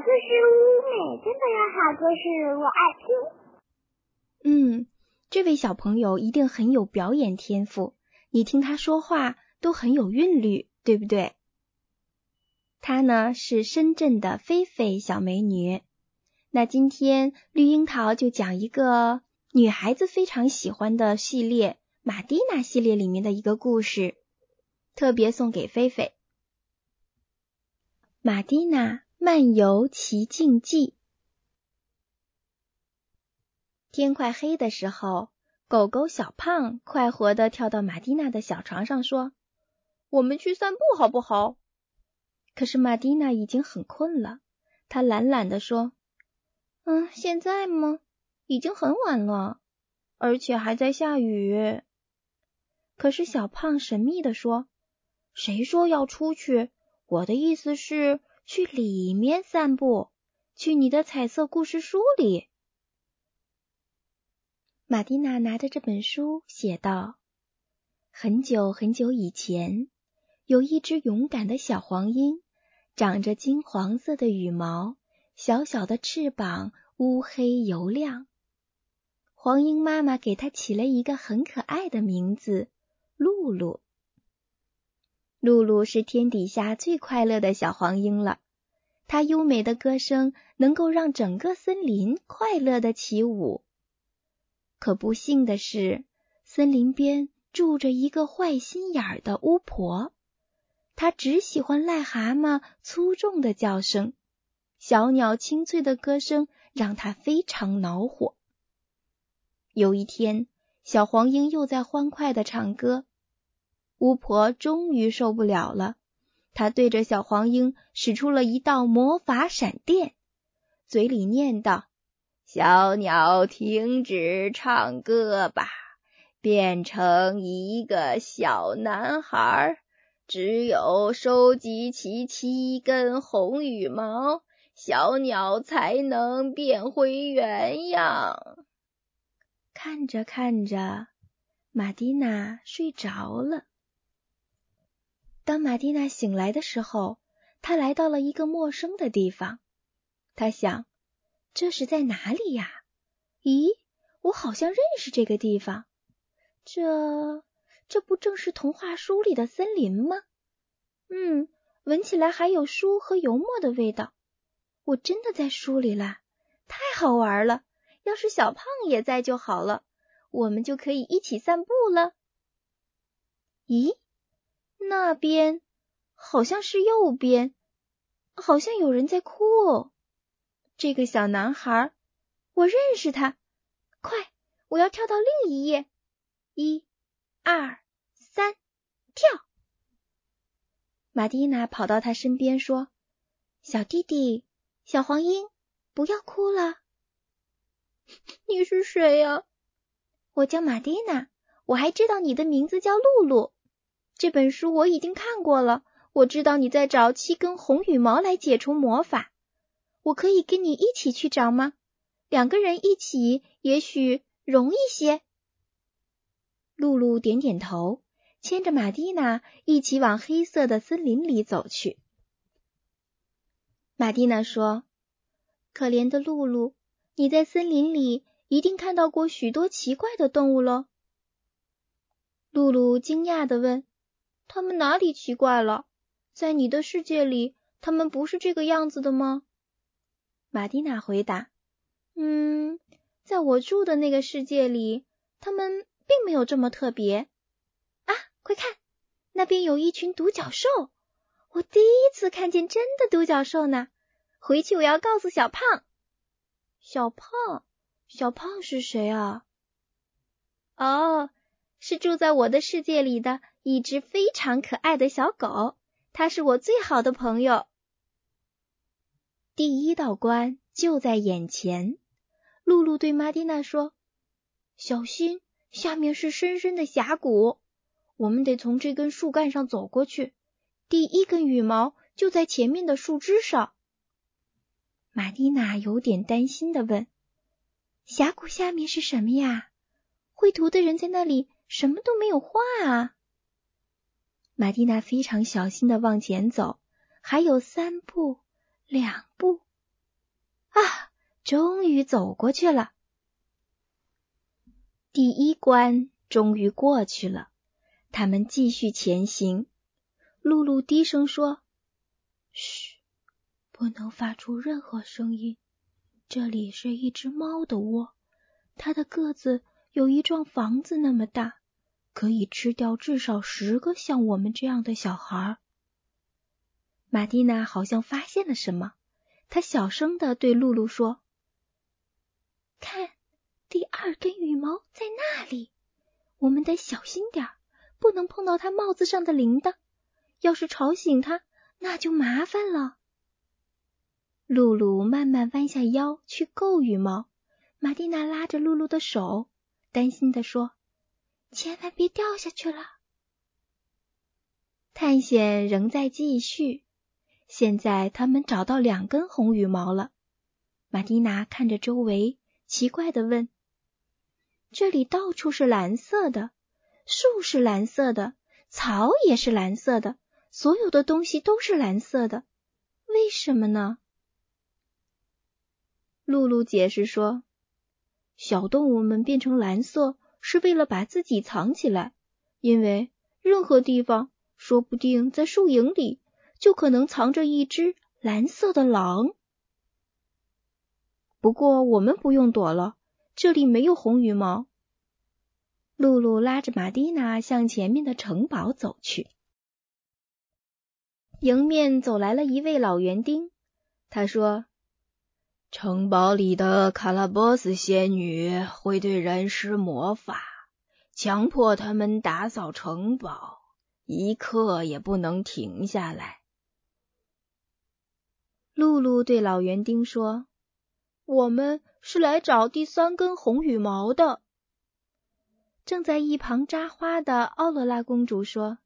个是乌美，真的有好故事我爱听。嗯，这位小朋友一定很有表演天赋，你听他说话都很有韵律，对不对？她呢是深圳的菲菲小美女。那今天绿樱桃就讲一个女孩子非常喜欢的系列——马蒂娜系列里面的一个故事，特别送给菲菲。马蒂娜漫游奇境记。天快黑的时候，狗狗小胖快活的跳到马蒂娜的小床上，说：“我们去散步好不好？”可是玛蒂娜已经很困了，她懒懒地说：“嗯，现在吗？已经很晚了，而且还在下雨。”可是小胖神秘地说：“谁说要出去？我的意思是去里面散步，去你的彩色故事书里。”玛蒂娜拿着这本书写道：“很久很久以前。”有一只勇敢的小黄莺，长着金黄色的羽毛，小小的翅膀乌黑油亮。黄莺妈妈给它起了一个很可爱的名字——露露。露露是天底下最快乐的小黄莺了，它优美的歌声能够让整个森林快乐的起舞。可不幸的是，森林边住着一个坏心眼儿的巫婆。她只喜欢癞蛤蟆粗重的叫声，小鸟清脆的歌声让她非常恼火。有一天，小黄莺又在欢快的唱歌，巫婆终于受不了了，她对着小黄莺使出了一道魔法闪电，嘴里念道：“小鸟，停止唱歌吧，变成一个小男孩。”只有收集齐七根红羽毛，小鸟才能变回原样。看着看着，玛蒂娜睡着了。当玛蒂娜醒来的时候，她来到了一个陌生的地方。她想，这是在哪里呀？咦，我好像认识这个地方。这……这不正是童话书里的森林吗？嗯，闻起来还有书和油墨的味道。我真的在书里啦，太好玩了！要是小胖也在就好了，我们就可以一起散步了。咦，那边好像是右边，好像有人在哭。这个小男孩，我认识他。快，我要跳到另一页。一。二三，跳！玛蒂娜跑到他身边说：“小弟弟，小黄莺，不要哭了。你是谁呀？我叫玛蒂娜，我还知道你的名字叫露露。这本书我已经看过了，我知道你在找七根红羽毛来解除魔法。我可以跟你一起去找吗？两个人一起，也许容易些。”露露点点头，牵着玛蒂娜一起往黑色的森林里走去。玛蒂娜说：“可怜的露露，你在森林里一定看到过许多奇怪的动物喽。”露露惊讶的问：“他们哪里奇怪了？在你的世界里，他们不是这个样子的吗？”玛蒂娜回答：“嗯，在我住的那个世界里，他们……”并没有这么特别啊！快看，那边有一群独角兽，我第一次看见真的独角兽呢。回去我要告诉小胖。小胖，小胖是谁啊？哦，是住在我的世界里的一只非常可爱的小狗，它是我最好的朋友。第一道关就在眼前，露露对玛蒂娜说：“小心。”下面是深深的峡谷，我们得从这根树干上走过去。第一根羽毛就在前面的树枝上。玛蒂娜有点担心的问：“峡谷下面是什么呀？绘图的人在那里什么都没有画啊。”玛蒂娜非常小心的往前走，还有三步、两步、啊，终于走过去了。第一关终于过去了，他们继续前行。露露低声说：“嘘，不能发出任何声音。这里是一只猫的窝，它的个子有一幢房子那么大，可以吃掉至少十个像我们这样的小孩。”玛蒂娜好像发现了什么，她小声的对露露说：“看。”第二根羽毛在那里，我们得小心点儿，不能碰到它帽子上的铃铛。要是吵醒它，那就麻烦了。露露慢慢弯下腰去够羽毛，玛蒂娜拉着露露的手，担心的说：“千万别掉下去了。”探险仍在继续，现在他们找到两根红羽毛了。玛蒂娜看着周围，奇怪的问。这里到处是蓝色的，树是蓝色的，草也是蓝色的，所有的东西都是蓝色的，为什么呢？露露解释说：“小动物们变成蓝色是为了把自己藏起来，因为任何地方，说不定在树影里，就可能藏着一只蓝色的狼。不过我们不用躲了。”这里没有红羽毛。露露拉着玛蒂娜向前面的城堡走去。迎面走来了一位老园丁，他说：“城堡里的卡拉波斯仙女会对人施魔法，强迫他们打扫城堡，一刻也不能停下来。”露露对老园丁说：“我们。”是来找第三根红羽毛的。正在一旁扎花的奥罗拉公主说：“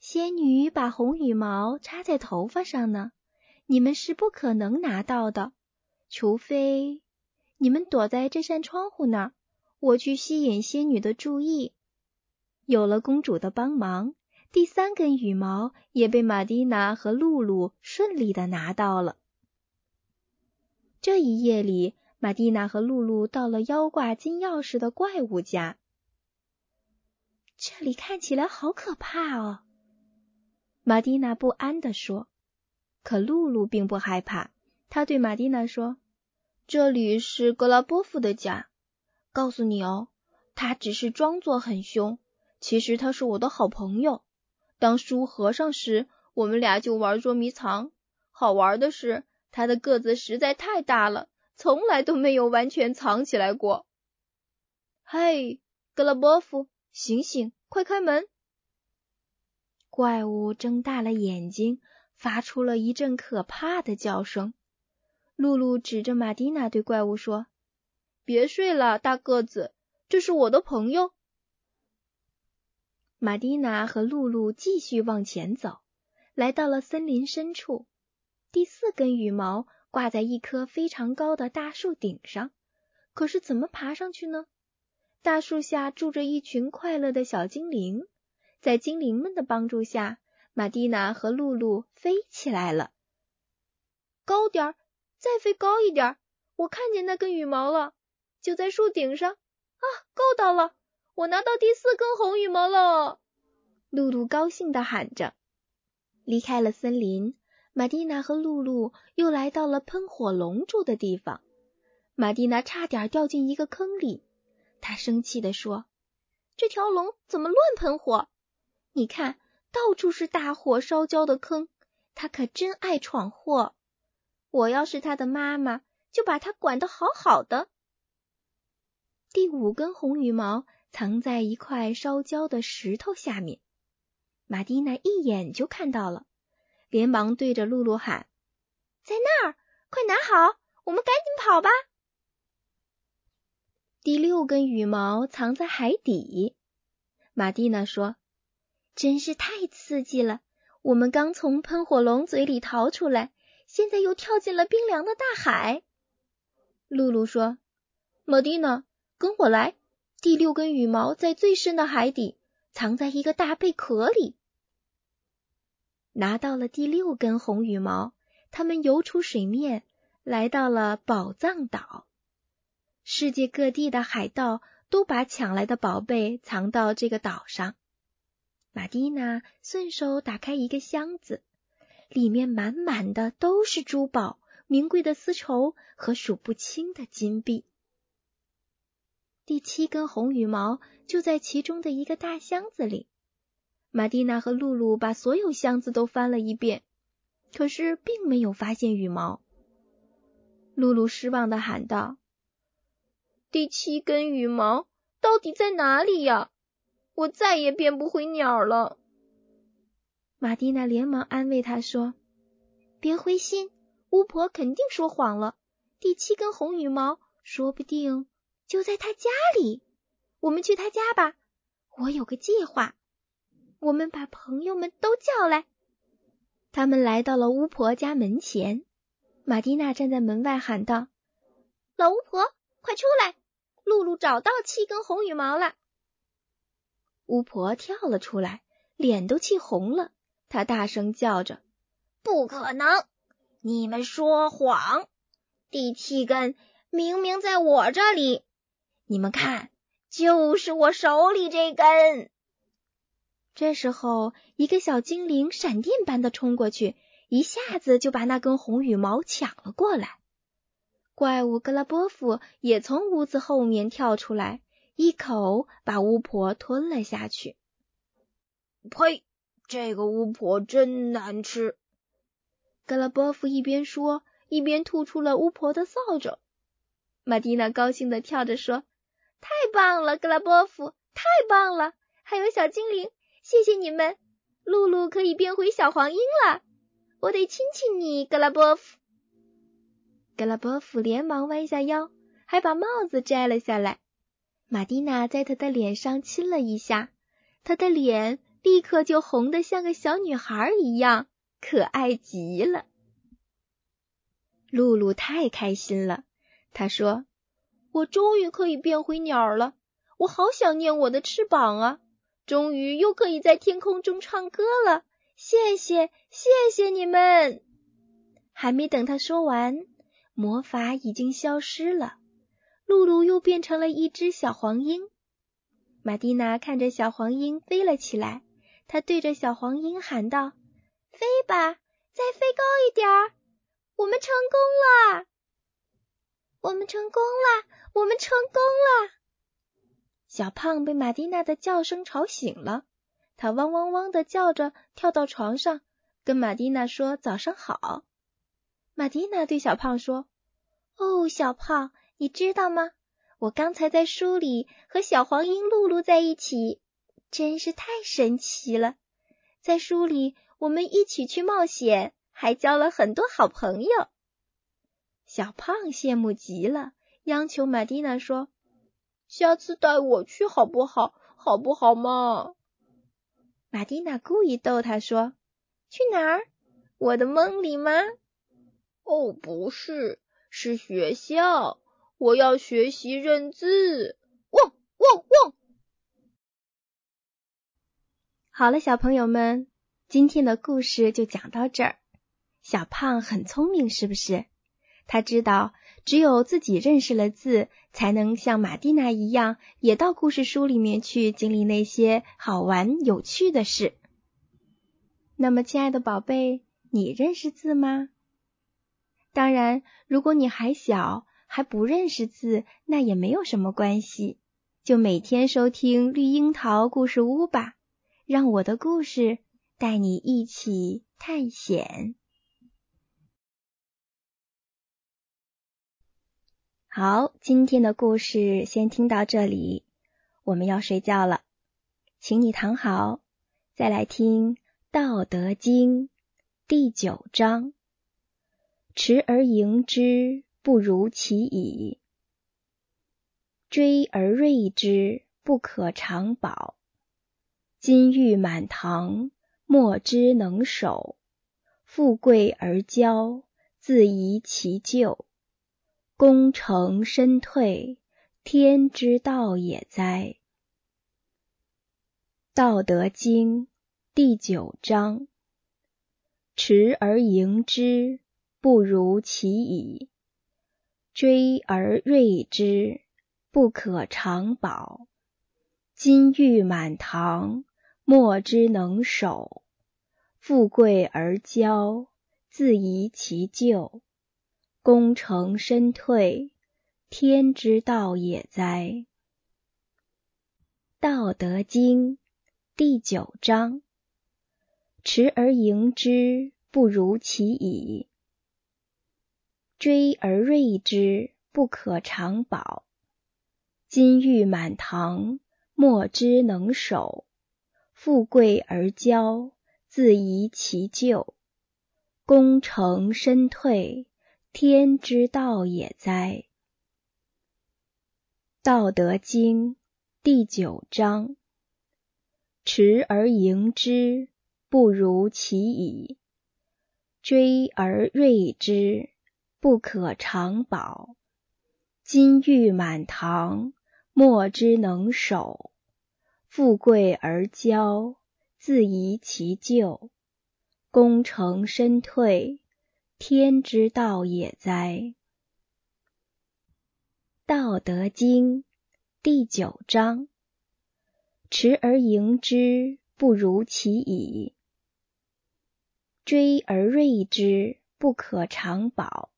仙女把红羽毛插在头发上呢，你们是不可能拿到的，除非你们躲在这扇窗户那儿，我去吸引仙女的注意。”有了公主的帮忙，第三根羽毛也被玛蒂娜和露露顺利的拿到了。这一夜里。玛蒂娜和露露到了腰挂金钥匙的怪物家，这里看起来好可怕哦。玛蒂娜不安地说。可露露并不害怕，他对玛蒂娜说：“这里是格拉波夫的家。告诉你哦，他只是装作很凶，其实他是我的好朋友。当书合上时，我们俩就玩捉迷藏。好玩的是，他的个子实在太大了。”从来都没有完全藏起来过。嘿，格拉波夫，醒醒，快开门！怪物睁大了眼睛，发出了一阵可怕的叫声。露露指着玛蒂娜对怪物说：“别睡了，大个子，这是我的朋友。”玛蒂娜和露露继续往前走，来到了森林深处。第四根羽毛。挂在一棵非常高的大树顶上，可是怎么爬上去呢？大树下住着一群快乐的小精灵，在精灵们的帮助下，玛蒂娜和露露飞起来了。高点儿，再飞高一点！我看见那根羽毛了，就在树顶上。啊，够到了！我拿到第四根红羽毛了！露露高兴地喊着。离开了森林。玛蒂娜和露露又来到了喷火龙住的地方，玛蒂娜差点掉进一个坑里，她生气地说：“这条龙怎么乱喷火？你看，到处是大火烧焦的坑，它可真爱闯祸。我要是他的妈妈，就把它管得好好的。”第五根红羽毛藏在一块烧焦的石头下面，玛蒂娜一眼就看到了。连忙对着露露喊：“在那儿，快拿好，我们赶紧跑吧！”第六根羽毛藏在海底。玛蒂娜说：“真是太刺激了！我们刚从喷火龙嘴里逃出来，现在又跳进了冰凉的大海。”露露说：“玛蒂娜，跟我来。第六根羽毛在最深的海底，藏在一个大贝壳里。”拿到了第六根红羽毛，他们游出水面，来到了宝藏岛。世界各地的海盗都把抢来的宝贝藏到这个岛上。玛蒂娜顺手打开一个箱子，里面满满的都是珠宝、名贵的丝绸和数不清的金币。第七根红羽毛就在其中的一个大箱子里。玛蒂娜和露露把所有箱子都翻了一遍，可是并没有发现羽毛。露露失望的喊道：“第七根羽毛到底在哪里呀？我再也变不回鸟了。”玛蒂娜连忙安慰她说：“别灰心，巫婆肯定说谎了。第七根红羽毛说不定就在她家里。我们去她家吧，我有个计划。”我们把朋友们都叫来。他们来到了巫婆家门前。玛蒂娜站在门外喊道：“老巫婆，快出来！露露找到七根红羽毛了。”巫婆跳了出来，脸都气红了。她大声叫着：“不可能！你们说谎！第七根明明在我这里，你们看，就是我手里这根。”这时候，一个小精灵闪电般的冲过去，一下子就把那根红羽毛抢了过来。怪物格拉波夫也从屋子后面跳出来，一口把巫婆吞了下去。呸！这个巫婆真难吃。格拉波夫一边说，一边吐出了巫婆的扫帚。玛蒂娜高兴的跳着说：“太棒了，格拉波夫，太棒了！还有小精灵。”谢谢你们，露露可以变回小黄莺了。我得亲亲你，格拉波夫。格拉波夫连忙弯下腰，还把帽子摘了下来。玛蒂娜在他的脸上亲了一下，他的脸立刻就红得像个小女孩一样，可爱极了。露露太开心了，她说：“我终于可以变回鸟了，我好想念我的翅膀啊！”终于又可以在天空中唱歌了，谢谢谢谢你们！还没等他说完，魔法已经消失了，露露又变成了一只小黄莺。玛蒂娜看着小黄莺飞了起来，他对着小黄莺喊道：“飞吧，再飞高一点儿！我们成功了！我们成功了！我们成功了！”小胖被玛蒂娜的叫声吵醒了，他汪汪汪的叫着，跳到床上，跟玛蒂娜说：“早上好。”玛蒂娜对小胖说：“哦，小胖，你知道吗？我刚才在书里和小黄莺露露在一起，真是太神奇了。在书里，我们一起去冒险，还交了很多好朋友。”小胖羡慕极了，央求玛蒂娜说。下次带我去好不好？好不好嘛？玛蒂娜故意逗他说：“去哪儿？我的梦里吗？”哦，不是，是学校。我要学习认字。汪汪汪！好了，小朋友们，今天的故事就讲到这儿。小胖很聪明，是不是？他知道。只有自己认识了字，才能像玛蒂娜一样，也到故事书里面去经历那些好玩有趣的事。那么，亲爱的宝贝，你认识字吗？当然，如果你还小，还不认识字，那也没有什么关系，就每天收听绿樱桃故事屋吧，让我的故事带你一起探险。好，今天的故事先听到这里，我们要睡觉了，请你躺好，再来听《道德经》第九章：持而盈之，不如其已；追而锐之，不可长保。金玉满堂，莫之能守；富贵而骄，自遗其咎。功成身退，天之道也哉！《道德经》第九章：持而盈之，不如其已；追而锐之，不可长保。金玉满堂，莫之能守。富贵而骄，自遗其咎。功成身退，天之道也哉！道德经第九章：持而盈之，不如其已；追而锐之，不可长保。金玉满堂，莫之能守；富贵而骄，自遗其咎。功成身退，天之道也哉！道德经第九章：持而盈之，不如其已；追而锐之，不可长保。金玉满堂，莫之能守；富贵而骄，自遗其咎。功成身退，天之道也哉！道德经第九章：持而盈之，不如其已；追而锐之，不可长保。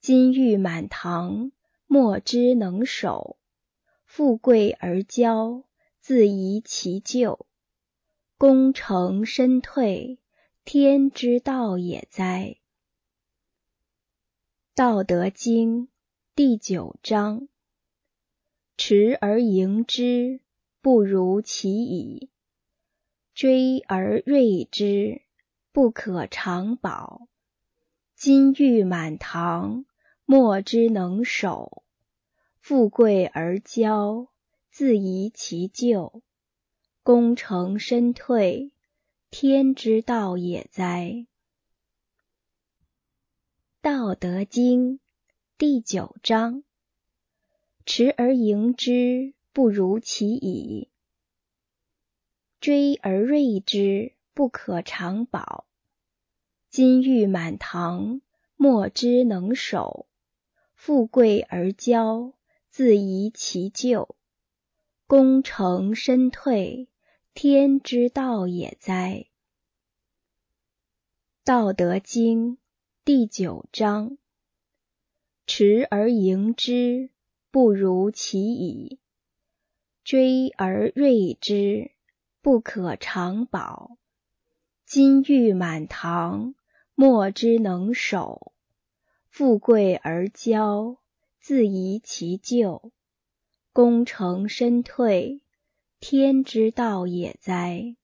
金玉满堂，莫之能守；富贵而骄，自遗其咎。功成身退，天之道也哉！道德经第九章：持而盈之，不如其已；追而锐之，不可长保。金玉满堂，莫之能守；富贵而骄，自遗其咎。功成身退，天之道也哉！道德经第九章：持而盈之，不如其已；追而锐之，不可长保。金玉满堂，莫之能守；富贵而骄，自遗其咎。功成身退，天之道也哉！道德经第九章：持而盈之，不如其已；追而锐之，不可长保。金玉满堂，莫之能守；富贵而骄，自遗其咎。功成身退，天之道也哉！